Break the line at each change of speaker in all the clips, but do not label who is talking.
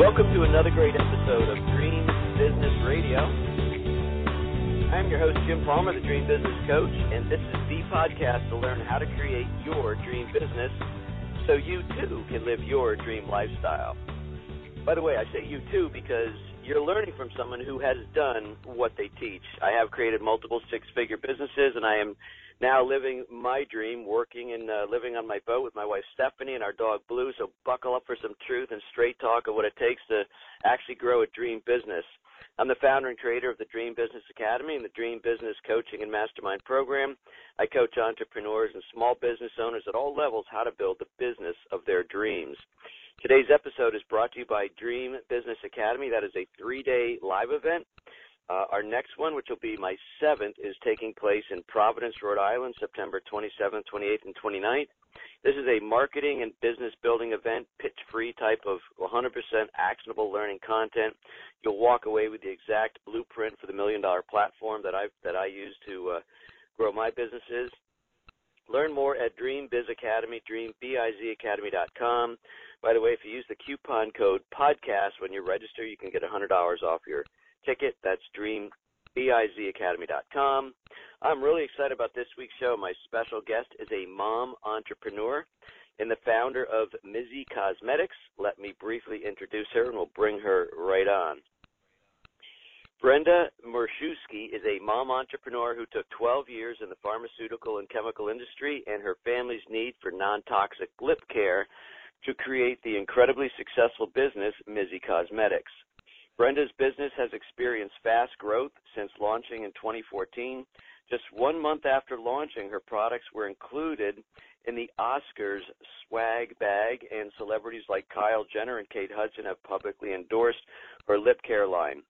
Welcome to another great episode of Dream Business Radio. I'm your host, Jim Palmer, the Dream Business Coach, and this is the podcast to learn how to create your dream business so you too can live your dream lifestyle. By the way, I say you too because you're learning from someone who has done what they teach. I have created multiple six figure businesses, and I am now living my dream, working and uh, living on my boat with my wife Stephanie and our dog Blue. So buckle up for some truth and straight talk of what it takes to actually grow a dream business. I'm the founder and creator of the Dream Business Academy and the Dream Business Coaching and Mastermind Program. I coach entrepreneurs and small business owners at all levels how to build the business of their dreams. Today's episode is brought to you by Dream Business Academy. That is a three day live event uh, our next one, which will be my seventh, is taking place in Providence, Rhode Island, September 27th, 28th, and 29th. This is a marketing and business building event, pitch free type of 100% actionable learning content. You'll walk away with the exact blueprint for the million dollar platform that I that I use to uh, grow my businesses. Learn more at Dream Biz Academy, dreambizacademy.com. By the way, if you use the coupon code podcast when you register, you can get $100 off your ticket. That's dreambizacademy.com. I'm really excited about this week's show. My special guest is a mom entrepreneur and the founder of Mizzi Cosmetics. Let me briefly introduce her and we'll bring her right on. Brenda Mierzejewski is a mom entrepreneur who took 12 years in the pharmaceutical and chemical industry and her family's need for non-toxic lip care to create the incredibly successful business Mizzi Cosmetics. Brenda's business has experienced fast growth since launching in 2014. Just one month after launching, her products were included in the Oscars swag bag, and celebrities like Kylie Jenner and Kate Hudson have publicly endorsed her lip care line.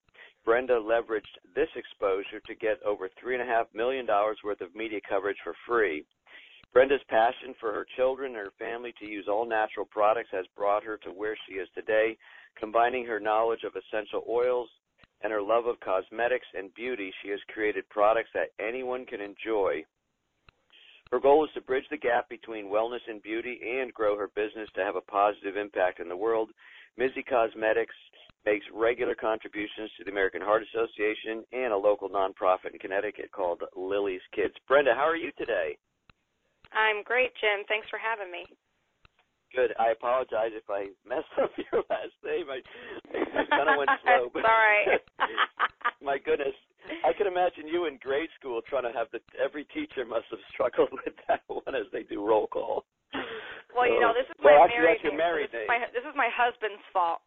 Brenda leveraged this exposure to get over $3.5 million worth of media coverage for free. Brenda's passion for her children and her family to use all natural products has brought her to where she is today, Combining her knowledge of essential oils and her love of cosmetics and beauty, she has created products that anyone can enjoy. Her goal is to bridge the gap between wellness and beauty and grow her business to have a positive impact in the world. Mizzi Cosmetics makes regular contributions to the American Heart Association and a local nonprofit in Connecticut called Lily's Kids. Brenda, how are you today?
I'm great, Jim. Thanks for having me.
Good. I apologize if I messed up your last name. I, I kind of went slow.
But all right.
my goodness, I can imagine you in grade school trying to have the. Every teacher must have struggled with that one as they do roll call.
Well, you know, this is
well,
my
actually,
married
name.
Married
this,
name. My, this is my husband's fault.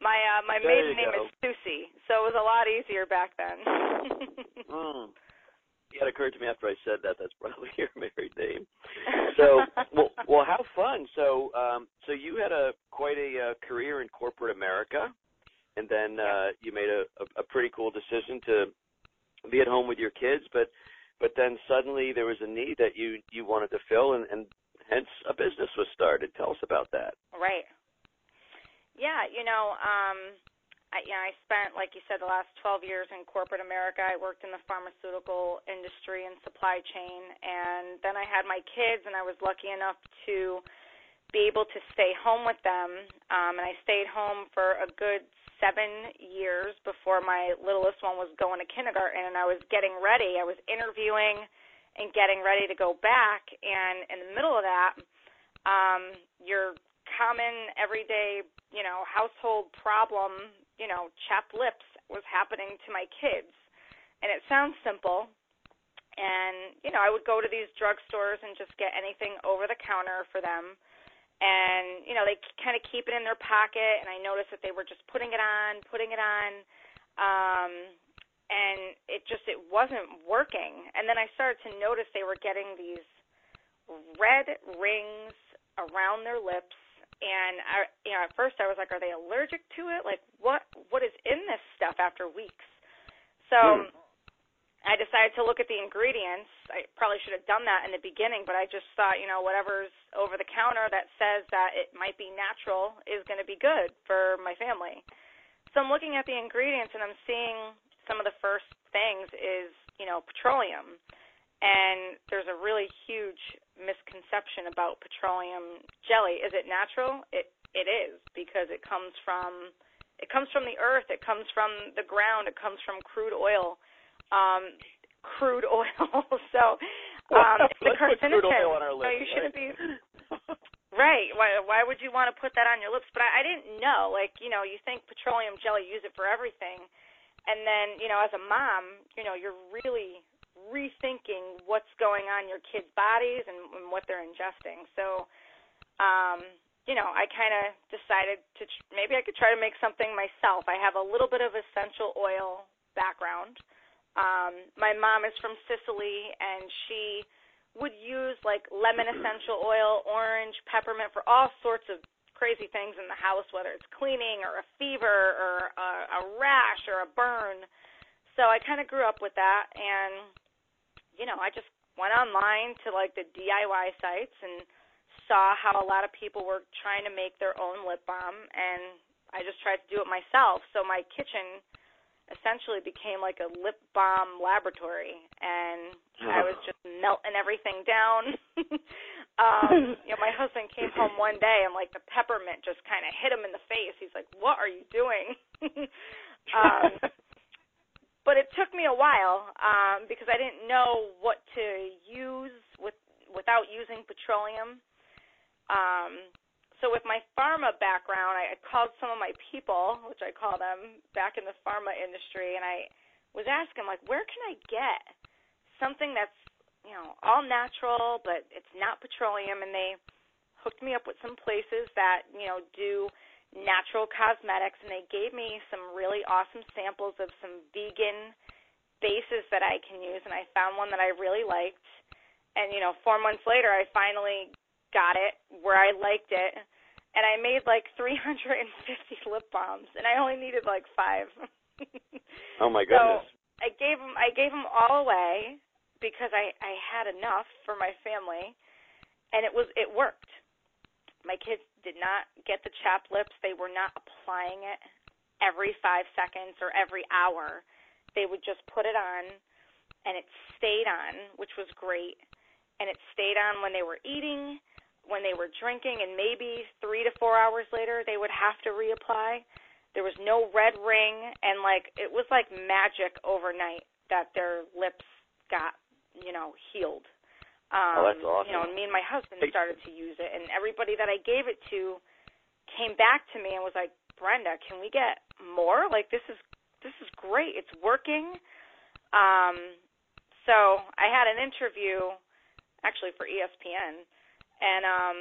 My uh my
there
maiden name is Susie, so it was a lot easier back then.
mm. Yeah, it occurred to me after I said that that's probably your married name. So, well, well, how fun! So, um, so you had a quite a uh, career in corporate America, and then uh, you made a, a, a pretty cool decision to be at home with your kids, but but then suddenly there was a need that you you wanted to fill, and, and hence a business was started. Tell us about that.
Right. Yeah, you know, um, I, you know, I spent, like you said, the last 12 years in corporate America. I worked in the pharmaceutical industry and supply chain, and then I had my kids, and I was lucky enough to be able to stay home with them. Um, and I stayed home for a good seven years before my littlest one was going to kindergarten, and I was getting ready. I was interviewing and getting ready to go back, and in the middle of that, um, your common everyday, you know, household problem you know, chapped lips was happening to my kids. And it sounds simple. And, you know, I would go to these drugstores and just get anything over the counter for them. And, you know, they kind of keep it in their pocket. And I noticed that they were just putting it on, putting it on. Um, and it just, it wasn't working. And then I started to notice they were getting these red rings around their lips and I, you know, at first I was like, are they allergic to it? Like, what what is in this stuff after weeks? So mm. I decided to look at the ingredients. I probably should have done that in the beginning, but I just thought, you know, whatever's over the counter that says that it might be natural is going to be good for my family. So I'm looking at the ingredients and I'm seeing some of the first things is, you know, petroleum. And there's a really huge misconception about petroleum jelly. Is it natural? It it is because it comes from it comes from the earth, it comes from the ground, it comes from crude oil. Um, crude oil. so um,
well,
carcinogen.
Oil on our list,
so you shouldn't
right?
be Right. Why why would you want to put that on your lips? But I, I didn't know. Like, you know, you think petroleum jelly, use it for everything. And then, you know, as a mom, you know, you're really rethinking what's going on your kids' bodies and, and what they're ingesting. So, um, you know, I kind of decided to tr- maybe I could try to make something myself. I have a little bit of essential oil background. Um, my mom is from Sicily, and she would use like lemon essential oil, orange, peppermint for all sorts of crazy things in the house, whether it's cleaning or a fever or a, a rash or a burn. So I kind of grew up with that, and you know, I just went online to like the DIY sites and saw how a lot of people were trying to make their own lip balm, and I just tried to do it myself. So my kitchen essentially became like a lip balm laboratory and I was just melting everything down. um, you know, my husband came home one day and like the peppermint just kind of hit him in the face. He's like, "What are you doing?" um but it took me a while um because I didn't know what to use with without using petroleum. Um so with my pharma background, I, I called some of my people, which I call them, back in the pharma industry, and I was asking like, where can I get something that's you know all natural, but it's not petroleum, and they hooked me up with some places that you know do natural cosmetics, and they gave me some really awesome samples of some vegan bases that I can use, and I found one that I really liked. And you know, four months later, I finally got it where I liked it, and I made like 350 lip balms, and I only needed like five.
oh my goodness!
So I gave them I gave them all away because I I had enough for my family, and it was it worked. My kids did not get the chapped lips. They were not applying it every five seconds or every hour. They would just put it on, and it stayed on, which was great. And it stayed on when they were eating when they were drinking, and maybe three to four hours later they would have to reapply. There was no red ring, and like it was like magic overnight that their lips got you know healed.
Um, oh, that's awesome.
You know, and me and my husband started to use it, and everybody that I gave it to came back to me and was like, "Brenda, can we get more? Like this is this is great. It's working." Um, so I had an interview actually for ESPN and um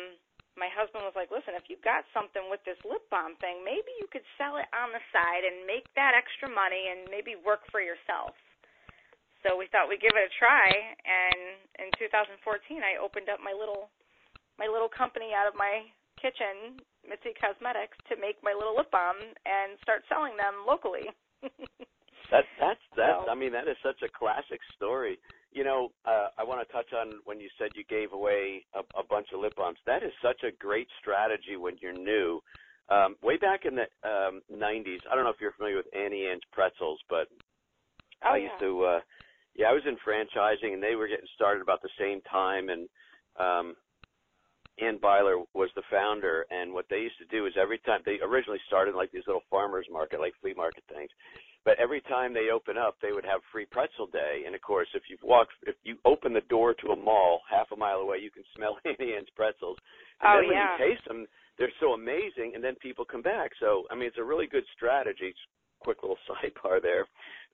my husband was like, "Listen, if you got something with this lip balm thing, maybe you could sell it on the side and make that extra money and maybe work for yourself." So we thought we'd give it a try, and in 2014, I opened up my little my little company out of my kitchen, Mizzi Cosmetics, to make my little lip balm and start selling them locally.
that that's that. So. I mean, that is such a classic story. You know, uh, I want to touch on when you said you gave away a, a bunch of lip balms. That is such a great strategy when you're new. Um, way back in the um, 90s, I don't know if you're familiar with Auntie Anne's pretzels, but
oh,
I used to. Uh, yeah, I was in franchising, and they were getting started about the same time, and um, Anne Beiler was the founder, and what they used to do is every time they originally started like these little farmers market, like flea market things, but every time they open up, they would have free pretzel day. And of course, if you've walked, if you open the door to a mall half a mile away, you can smell Auntie Anne's pretzels. And
oh
then when
yeah.
you taste them, they're so amazing, and then people come back. So I mean, it's a really good strategy. Quick little sidebar there.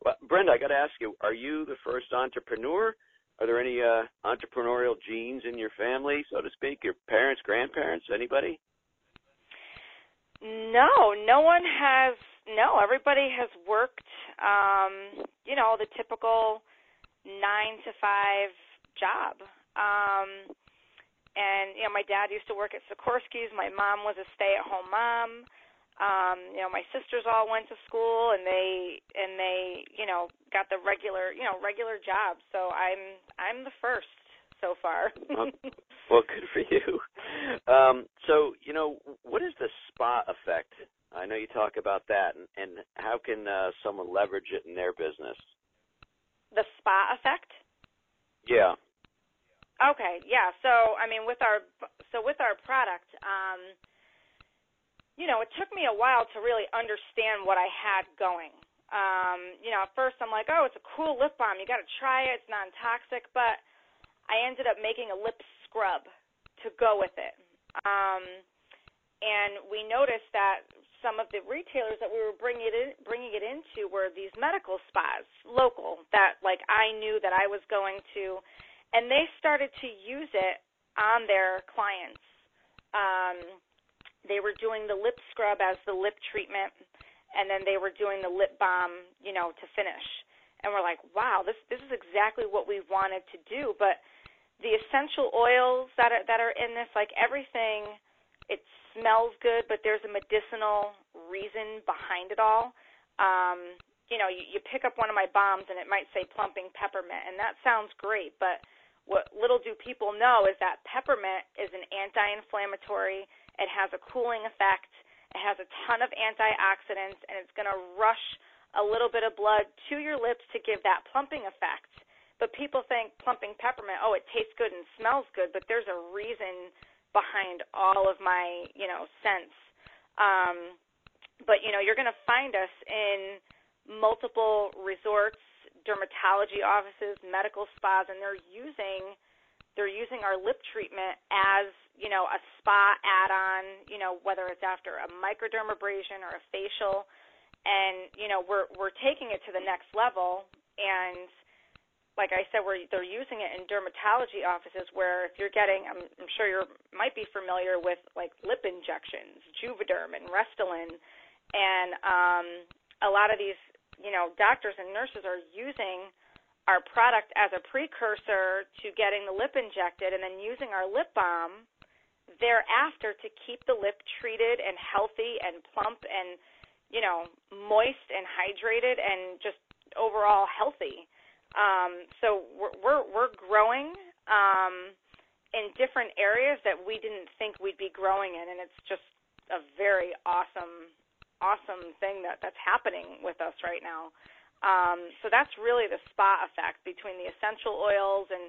Well, Brenda, I got to ask you: Are you the first entrepreneur? Are there any uh, entrepreneurial genes in your family, so to speak? Your parents, grandparents, anybody?
No, no one has no, everybody has worked, um, you know, the typical nine to five job. Um, and you know, my dad used to work at Sikorsky's. My mom was a stay-at-home mom. Um, you know, my sisters all went to school, and they and they, you know, got the regular, you know, regular jobs. So I'm I'm the first so far.
well, good for you. Um, so, you know, what is the spa effect I know you talk about that, and, and how can uh, someone leverage it in their business?
The spa effect.
Yeah.
Okay. Yeah. So I mean, with our so with our product, um, you know, it took me a while to really understand what I had going. Um, you know, at first I'm like, oh, it's a cool lip balm. You got to try it. It's non-toxic, but I ended up making a lip scrub to go with it. Um, and we noticed that some of the retailers that we were bringing it in, bringing it into were these medical spas, local that like I knew that I was going to, and they started to use it on their clients. Um, they were doing the lip scrub as the lip treatment, and then they were doing the lip balm, you know, to finish. And we're like, wow, this this is exactly what we wanted to do. But the essential oils that are that are in this, like everything, it smells good, but there's a medicinal reason behind it all. Um, you know, you, you pick up one of my bombs and it might say plumping peppermint, and that sounds great, but what little do people know is that peppermint is an anti-inflammatory it has a cooling effect. It has a ton of antioxidants, and it's going to rush a little bit of blood to your lips to give that plumping effect. But people think plumping peppermint, oh, it tastes good and smells good, but there's a reason behind all of my, you know, scents. Um, but you know, you're going to find us in multiple resorts, dermatology offices, medical spas, and they're using they're using our lip treatment as you know a spa add-on you know whether it's after a microdermabrasion or a facial. And you know we're we're taking it to the next level. And like I said, we're they're using it in dermatology offices where if you're getting, I'm, I'm sure you might be familiar with like lip injections, Juvederm and Restylane, and um, a lot of these, you know, doctors and nurses are using our product as a precursor to getting the lip injected and then using our lip balm thereafter to keep the lip treated and healthy and plump and you know moist and hydrated and just overall healthy. Um, so we're we're, we're growing um, in different areas that we didn't think we'd be growing in and it's just a very awesome awesome thing that that's happening with us right now um, so that's really the spa effect between the essential oils and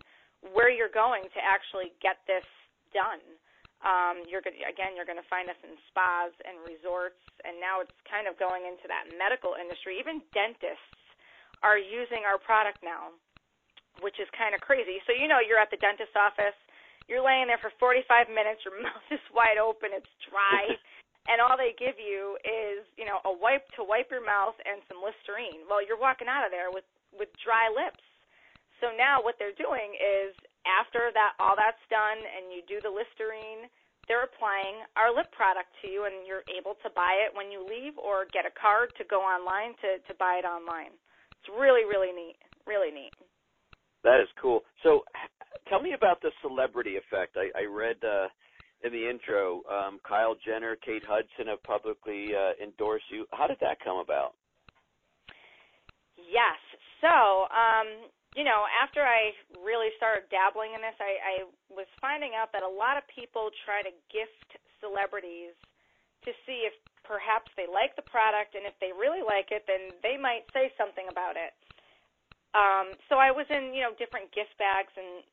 where you're going to actually get this done. Um, you're going again, you're going to find us in spas and resorts, and now it's kind of going into that medical industry. Even dentists are using our product now, which is kind of crazy. So you know, you're at the dentist office, you're laying there for 45 minutes, your mouth is wide open, it's dry. and all they give you is, you know, a wipe to wipe your mouth and some Listerine. Well, you're walking out of there with with dry lips. So now what they're doing is after that all that's done and you do the Listerine, they're applying our lip product to you and you're able to buy it when you leave or get a card to go online to to buy it online. It's really really neat. Really neat.
That is cool. So tell me about the celebrity effect. I, I read uh in the intro, um, Kylie Jenner, Kate Hudson have publicly uh, endorsed you. How did that come about?
Yes. So, um, you know, after I really started dabbling in this, I, I was finding out that a lot of people try to gift celebrities to see if perhaps they like the product, and if they really like it, then they might say something about it. Um, so I was in, you know, different gift bags and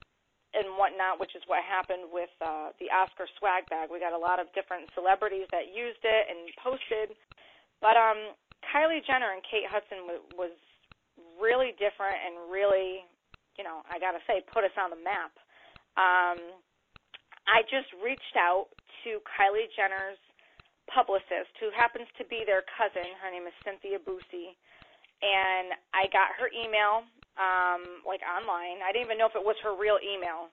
and whatnot, which is what happened with uh, the Oscar swag bag. We got a lot of different celebrities that used it and posted, but um, Kylie Jenner and Kate Hudson w- was really different and really, you know, I gotta say, put us on the map. Um, I just reached out to Kylie Jenner's publicist, who happens to be their cousin. Her name is Cynthia Bussey, and I got her email um, like online. I didn't even know if it was her real email.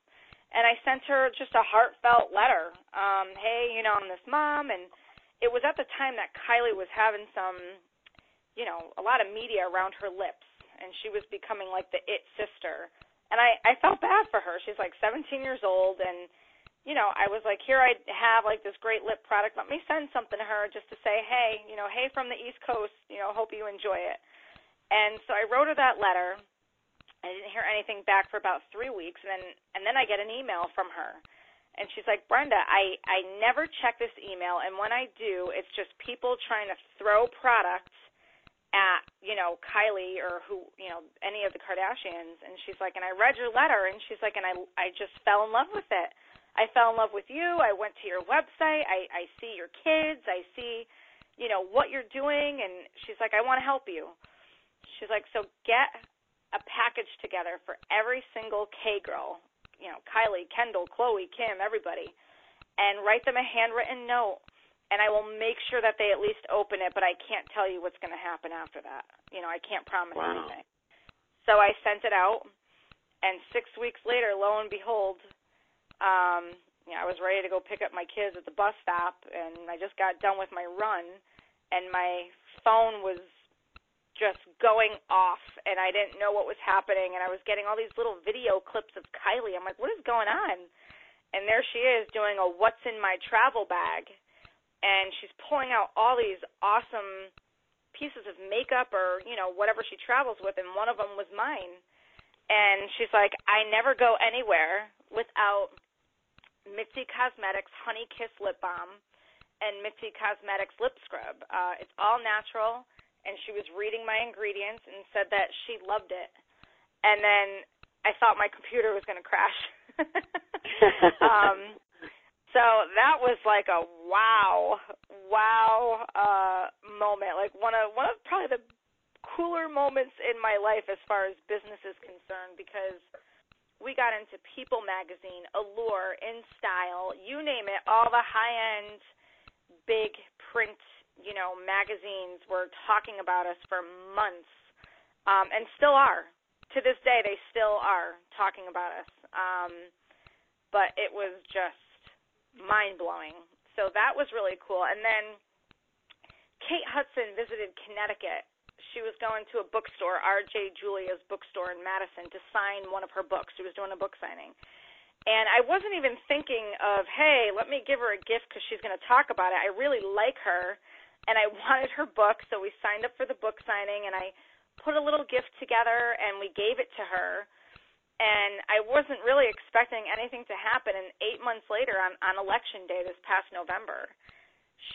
And I sent her just a heartfelt letter. Um, hey, you know, I'm this mom and it was at the time that Kylie was having some, you know, a lot of media around her lips and she was becoming like the it sister. And I I felt bad for her. She's like 17 years old and you know, I was like, here I have like this great lip product. Let me send something to her just to say, hey, you know, hey from the East Coast, you know, hope you enjoy it. And so I wrote her that letter I didn't hear anything back for about three weeks, and then and then I get an email from her, and she's like, Brenda, I I never check this email, and when I do, it's just people trying to throw products at you know Kylie or who you know any of the Kardashians, and she's like, and I read your letter, and she's like, and I I just fell in love with it. I fell in love with you. I went to your website. I I see your kids. I see, you know, what you're doing and she's like, "I want to help you." She's like, "So get a package together for every single K girl, you know, Kylie, Kendall, Khloé, Kim, everybody, and write them a handwritten note and I will make sure that they at least open it, but I can't tell you what's going to happen after that. You know, I can't promise
wow.
anything. So I sent it out, and six weeks later, lo and behold, um, you know, I was ready to go pick up my kids at the bus stop, and I just got done with my run, and my phone was just going off, and I didn't know what was happening, and I was getting all these little video clips of Kylie. I'm like, what is going on? And there she is doing a what's in my travel bag and she's pulling out all these awesome pieces of makeup or you know whatever she travels with and one of them was mine and she's like i never go anywhere without Mizzi cosmetics honey kiss lip balm and Mizzi cosmetics lip scrub uh it's all natural and she was reading my ingredients and said that she loved it and then i thought my computer was going to crash um so that was like a wow, wow uh moment. Like one of one of probably the cooler moments in my life as far as business is concerned because we got into People magazine, Allure, In Style, you name it, all the high end big print, you know, magazines were talking about us for months. Um and still are. To this day they still are talking about us. Um but it was just mind blowing. So that was really cool. And then Kate Hudson visited Connecticut. She was going to a bookstore, R.J. Julia's bookstore in Madison, to sign one of her books. She was doing a book signing. And I wasn't even thinking of, hey, let me give her a gift because she's going to talk about it. I really like her, and I wanted her book, so we signed up for the book signing, and I put a little gift together, and we gave it to her and I wasn't really expecting anything to happen. And eight months later, on on election day this past November,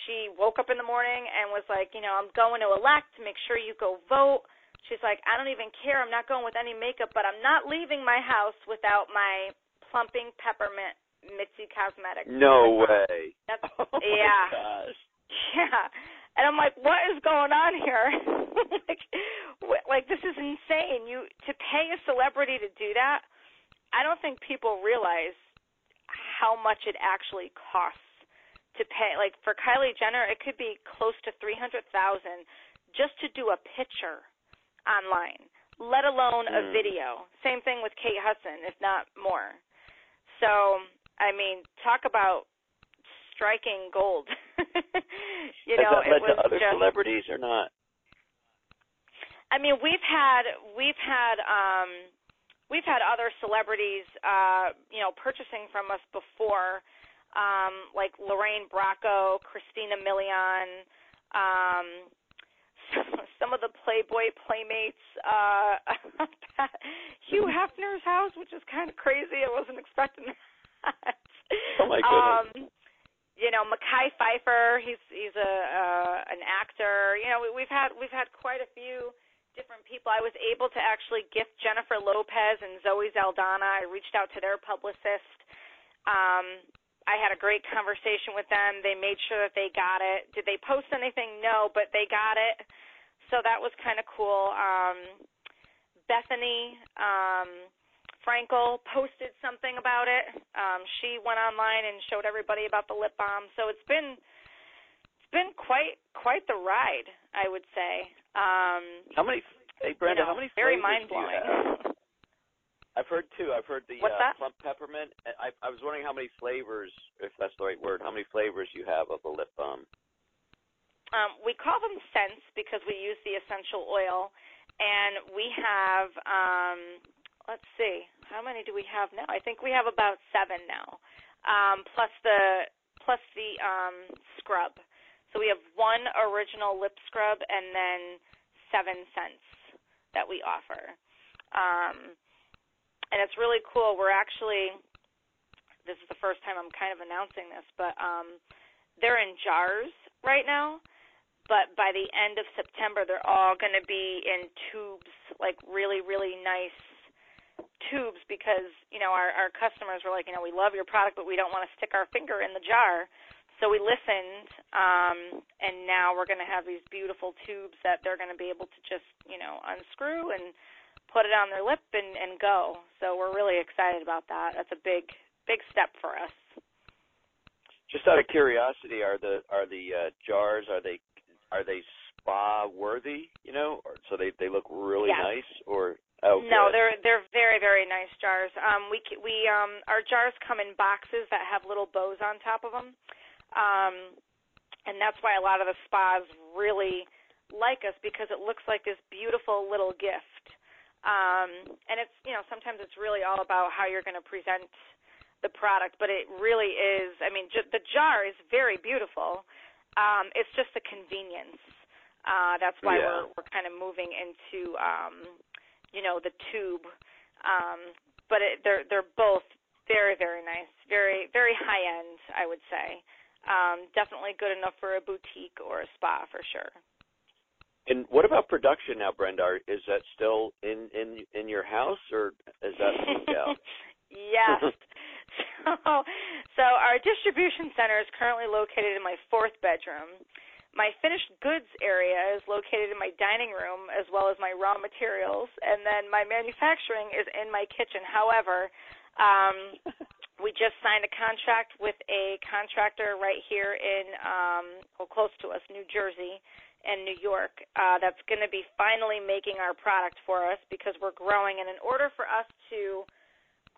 she woke up in the morning and was like, you know, I'm going to elect. Make sure you go vote. She's like, I don't even care. I'm not going with any makeup, but I'm not leaving my house without my plumping peppermint Mizzi Cosmetics.
No way.
That's,
oh
yeah.
gosh.
Yeah. And I'm like, what is going on here? like, like this is insane. You to pay a celebrity to do that. I don't think people realize how much it actually costs to pay. Like for Kylie Jenner, it could be close to three hundred thousand just to do a picture online, let alone a
mm.
video. Same thing with Kate Hudson, if not more. So, I mean, talk about striking gold. you
Has
know,
that led
it was
to other
just,
celebrities or not?
I mean, we've had we've had um we've had other celebrities uh, you know, purchasing from us before um like Lorraine Bracco, Christina Milian, um some of the Playboy playmates uh Hugh Hefner's house, which is kind of crazy. I wasn't expecting that.
Oh my goodness.
Um, you know Mekhi Phifer, he's he's a uh, an actor. You know, we, we've had we've had quite a few different people. I was able to actually gift Jennifer Lopez and Zoe Saldana. I reached out to their publicist. Um, I had a great conversation with them. They made sure that they got it. Did they post anything? No, but they got it. So that was kind of cool. Um, Bethenny, um, Frankel posted something about it. Um, she went online and showed everybody about the lip balm. So it's been it's been quite quite the ride, I would say. Um,
how many? Hey Brenda,
you know,
how many
very
flavors
mind blowing.
do you have? I've heard two. I've heard the
What's
uh,
that?
plump peppermint. I, I was wondering how many flavors, if that's the right word, how many flavors you have of the lip balm.
Um, we call them scents because we use the essential oil, and we have um, let's see, how many do we have now? I think we have about seven now, um, plus the plus the um, scrub. So we have one original lip scrub and then seven scents that we offer. Um, and it's really cool. We're actually this is the first time I'm kind of announcing this, but um, they're in jars right now. But by the end of September, they're all going to be in tubes, like really, really nice tubes because you know our our customers were like, you know, we love your product, but we don't want to stick our finger in the jar. So we listened, um, and now we're going to have these beautiful tubes that they're going to be able to just you know unscrew and put it on their lip and and go. So we're really excited about that. That's a big big step for us.
Just out of curiosity, are the are the uh, jars are they are they spa worthy? You know, or, so they they look really
yes.
nice, or oh,
no, they're they're very very nice jars. Um, we we um our jars come in boxes that have little bows on top of them, um, and that's why a lot of the spas really like us because it looks like this beautiful little gift. Um, and it's you know sometimes it's really all about how you're going to present the product, but it really is. I mean, j- the jar is very beautiful. Um, it's just the convenience uh, that's why
yeah.
we're we're kind of moving into um, you know the tube. Um, but it, they're they're both very very nice, very very high end, I would say. Um, definitely good enough for a boutique or a spa for sure.
And what about production now, Brenda? Is that still in in in your house, or is that moved out?
yes. so, so our distribution center is currently located in my fourth bedroom. My finished goods area is located in my dining room as well as my raw materials, and then my manufacturing is in my kitchen. However, um, we just signed a contract with a contractor right here in, um, well, close to us, New Jersey and New York, uh, that's going to be finally making our product for us because we're growing. And in order for us to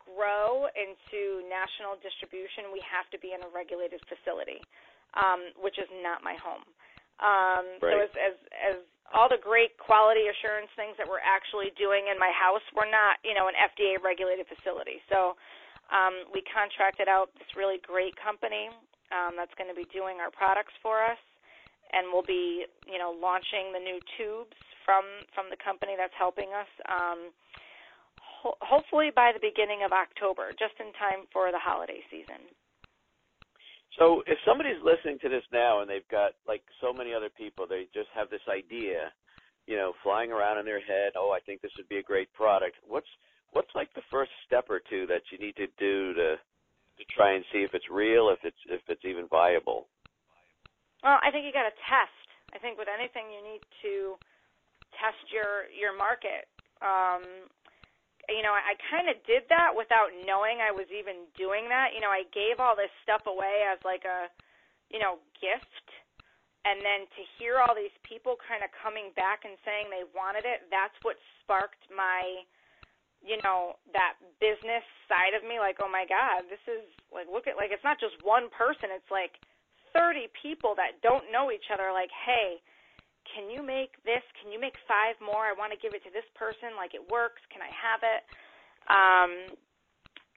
grow into national distribution, we have to be in a regulated facility, um, which is not my home. Um,
right.
So as, as as all the great quality assurance things that we're actually doing in my house, we're not you know an FDA regulated facility. So um, we contracted out this really great company um, that's going to be doing our products for us, and we'll be you know launching the new tubes from from the company that's helping us. Um, ho- hopefully by the beginning of October, just in time for the holiday season.
So if somebody's listening to this now and they've got like so many other people, they just have this idea, you know, flying around in their head, oh, I think this would be a great product. What's what's like the first step or two that you need to do to to try and see if it's real, if it's if it's even viable?
Well, I think you got to test. I think with anything you need to test your your market. Um, you know, I, I kind of did that without knowing I was even doing that. You know, I gave all this stuff away as like a, you know, gift. And then to hear all these people kind of coming back and saying they wanted it, that's what sparked my, you know, that business side of me. Like, oh my God, this is like, look at, like, it's not just one person, it's like 30 people that don't know each other. Like, hey, can you make this? Can you make five more? I want to give it to this person. Like it works. Can I have it? Um,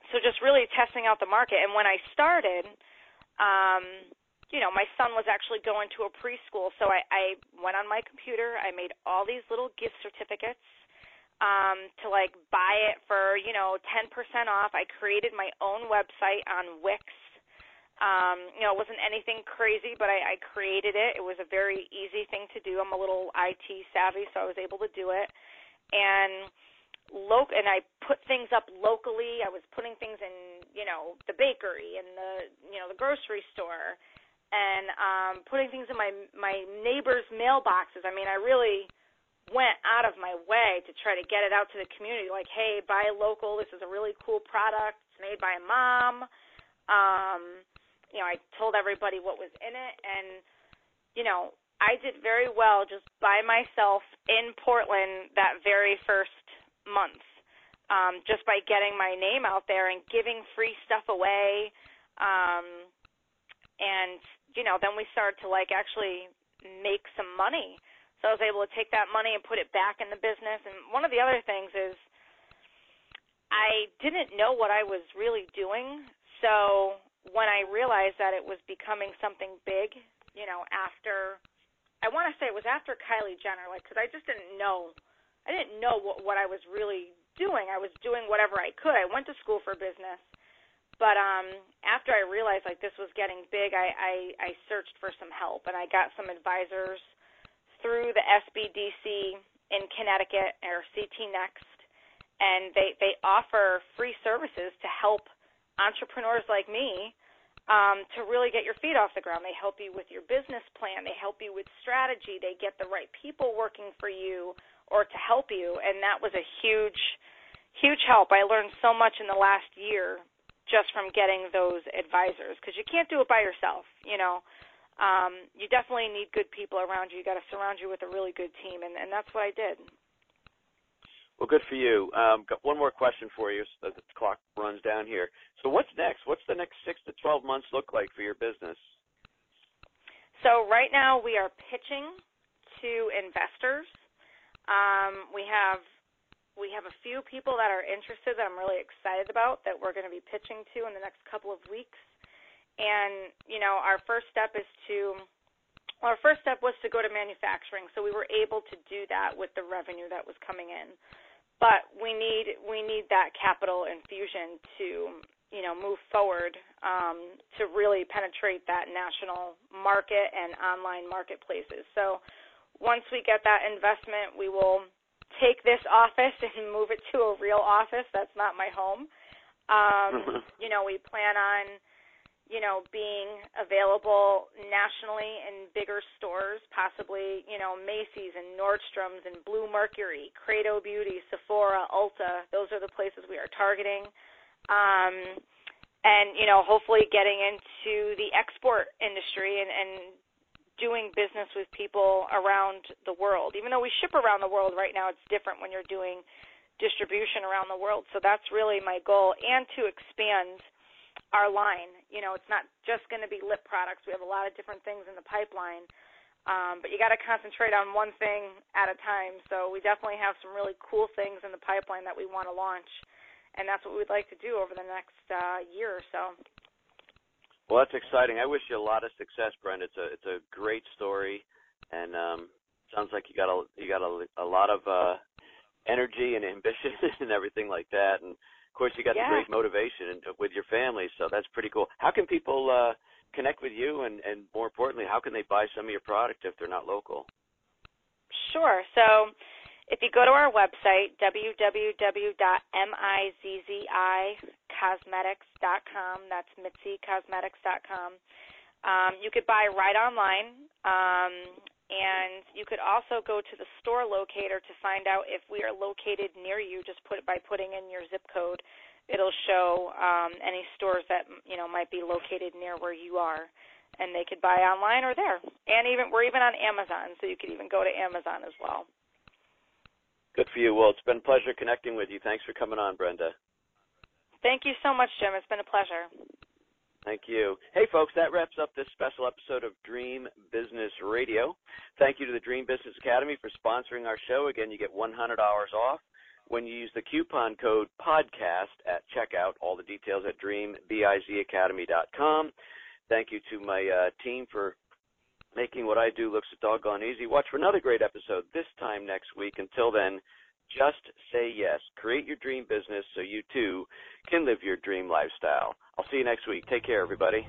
so just really testing out the market. And when I started, um, you know, my son was actually going to a preschool, so I, I went on my computer. I made all these little gift certificates um, to like buy it for you know 10% off. I created my own website on Wix um, you know, it wasn't anything crazy, but I, I created it. It was a very easy thing to do. I'm a little IT savvy, so I was able to do it. And loc and I put things up locally. I was putting things in, you know, the bakery and the, you know, the grocery store, and um, putting things in my my neighbors' mailboxes. I mean, I really went out of my way to try to get it out to the community. Like, hey, buy local. This is a really cool product. It's made by a mom. Um, you know, I told everybody what was in it, and you know, I did very well just by myself in Portland that very first month, um, just by getting my name out there and giving free stuff away, um, and you know, then we started to like actually make some money. So I was able to take that money and put it back in the business. And one of the other things is I didn't know what I was really doing. So when I realized that it was becoming something big, you know, after I want to say it was after Kylie Jenner, like because I just didn't know, I didn't know what what I was really doing. I was doing whatever I could. I went to school for business, but um after I realized like this was getting big, I I, I searched for some help and I got some advisors through the SBDC in Connecticut or CT Next, and they they offer free services to help entrepreneurs like me um, to really get your feet off the ground. They help you with your business plan. They help you with strategy. They get the right people working for you or to help you, and that was a huge, huge help. I learned so much in the last year just from getting those advisors because you can't do it by yourself. You know, um, you definitely need good people around you. You got to surround you with a really good team, and, and that's what I did.
Well, good for you. Um, got one more question for you as the clock runs down here. So, what's next? What's the next six to twelve months look like for your business?
So, right now we are pitching to investors. Um, we have we have a few people that are interested that I'm really excited about that we're going to be pitching to in the next couple of weeks. And you know, our first step is to well, our first step was to go to manufacturing, so we were able to do that with the revenue that was coming in but we need we need that capital infusion to you know move forward um, to really penetrate that national market and online marketplaces. So once we get that investment, we will take this office and move it to a real office. That's not my home. Um, you know, we plan on you know, being available nationally in bigger stores, possibly, you know, Macy's and Nordstrom's and Blue Mercury, Credo Beauty, Sephora, Ulta. Those are the places we are targeting. Um, and, you know, hopefully getting into the export industry and, and doing business with people around the world. Even though we ship around the world right now, it's different when you're doing distribution around the world. So that's really my goal and to expand – our line. You know, it's not just going to be lip products. We have a lot of different things in the pipeline. Um, but you got to concentrate on one thing at a time. So we definitely have some really cool things in the pipeline that we want to launch, and that's what we'd like to do over the next uh, year or so.
Well, that's exciting. I wish you a lot of success, Brenda. It's a it's a great story, and um, sounds like you got a you got a, a lot of uh, energy and ambition and everything like that. And course, you got
yeah.
the great motivation with your family, so that's pretty cool. How can people uh, connect with you, and, and more importantly, how can they buy some of your product if they're not local?
Sure. So if you go to our website, www.mizzicosmetics.com, that's mizziCosmetics.com, um, you could buy right online. Um, and you could also go to the store locator to find out if we are located near you. Just put it by putting in your zip code. It'll show um, any stores that you know might be located near where you are, and they could buy online or there. And even we're even on Amazon, so you could even go to Amazon as well.
Good for you. Well, it's been a pleasure connecting with you. Thanks for coming on, Brenda.
Thank you so much, Jim. It's been a pleasure.
Thank you. Hey, folks, that wraps up this special episode of Dream Business Radio. Thank you to the Dream Business Academy for sponsoring our show. Again, you get $100 off when you use the coupon code PODCAST at checkout. All the details at dreambizacademy.com. Thank you to my uh, team for making what I do look so doggone easy. Watch for another great episode this time next week. Until then, just say yes. Create your dream business so you too can live your dream lifestyle. I'll see you next week. Take care, everybody.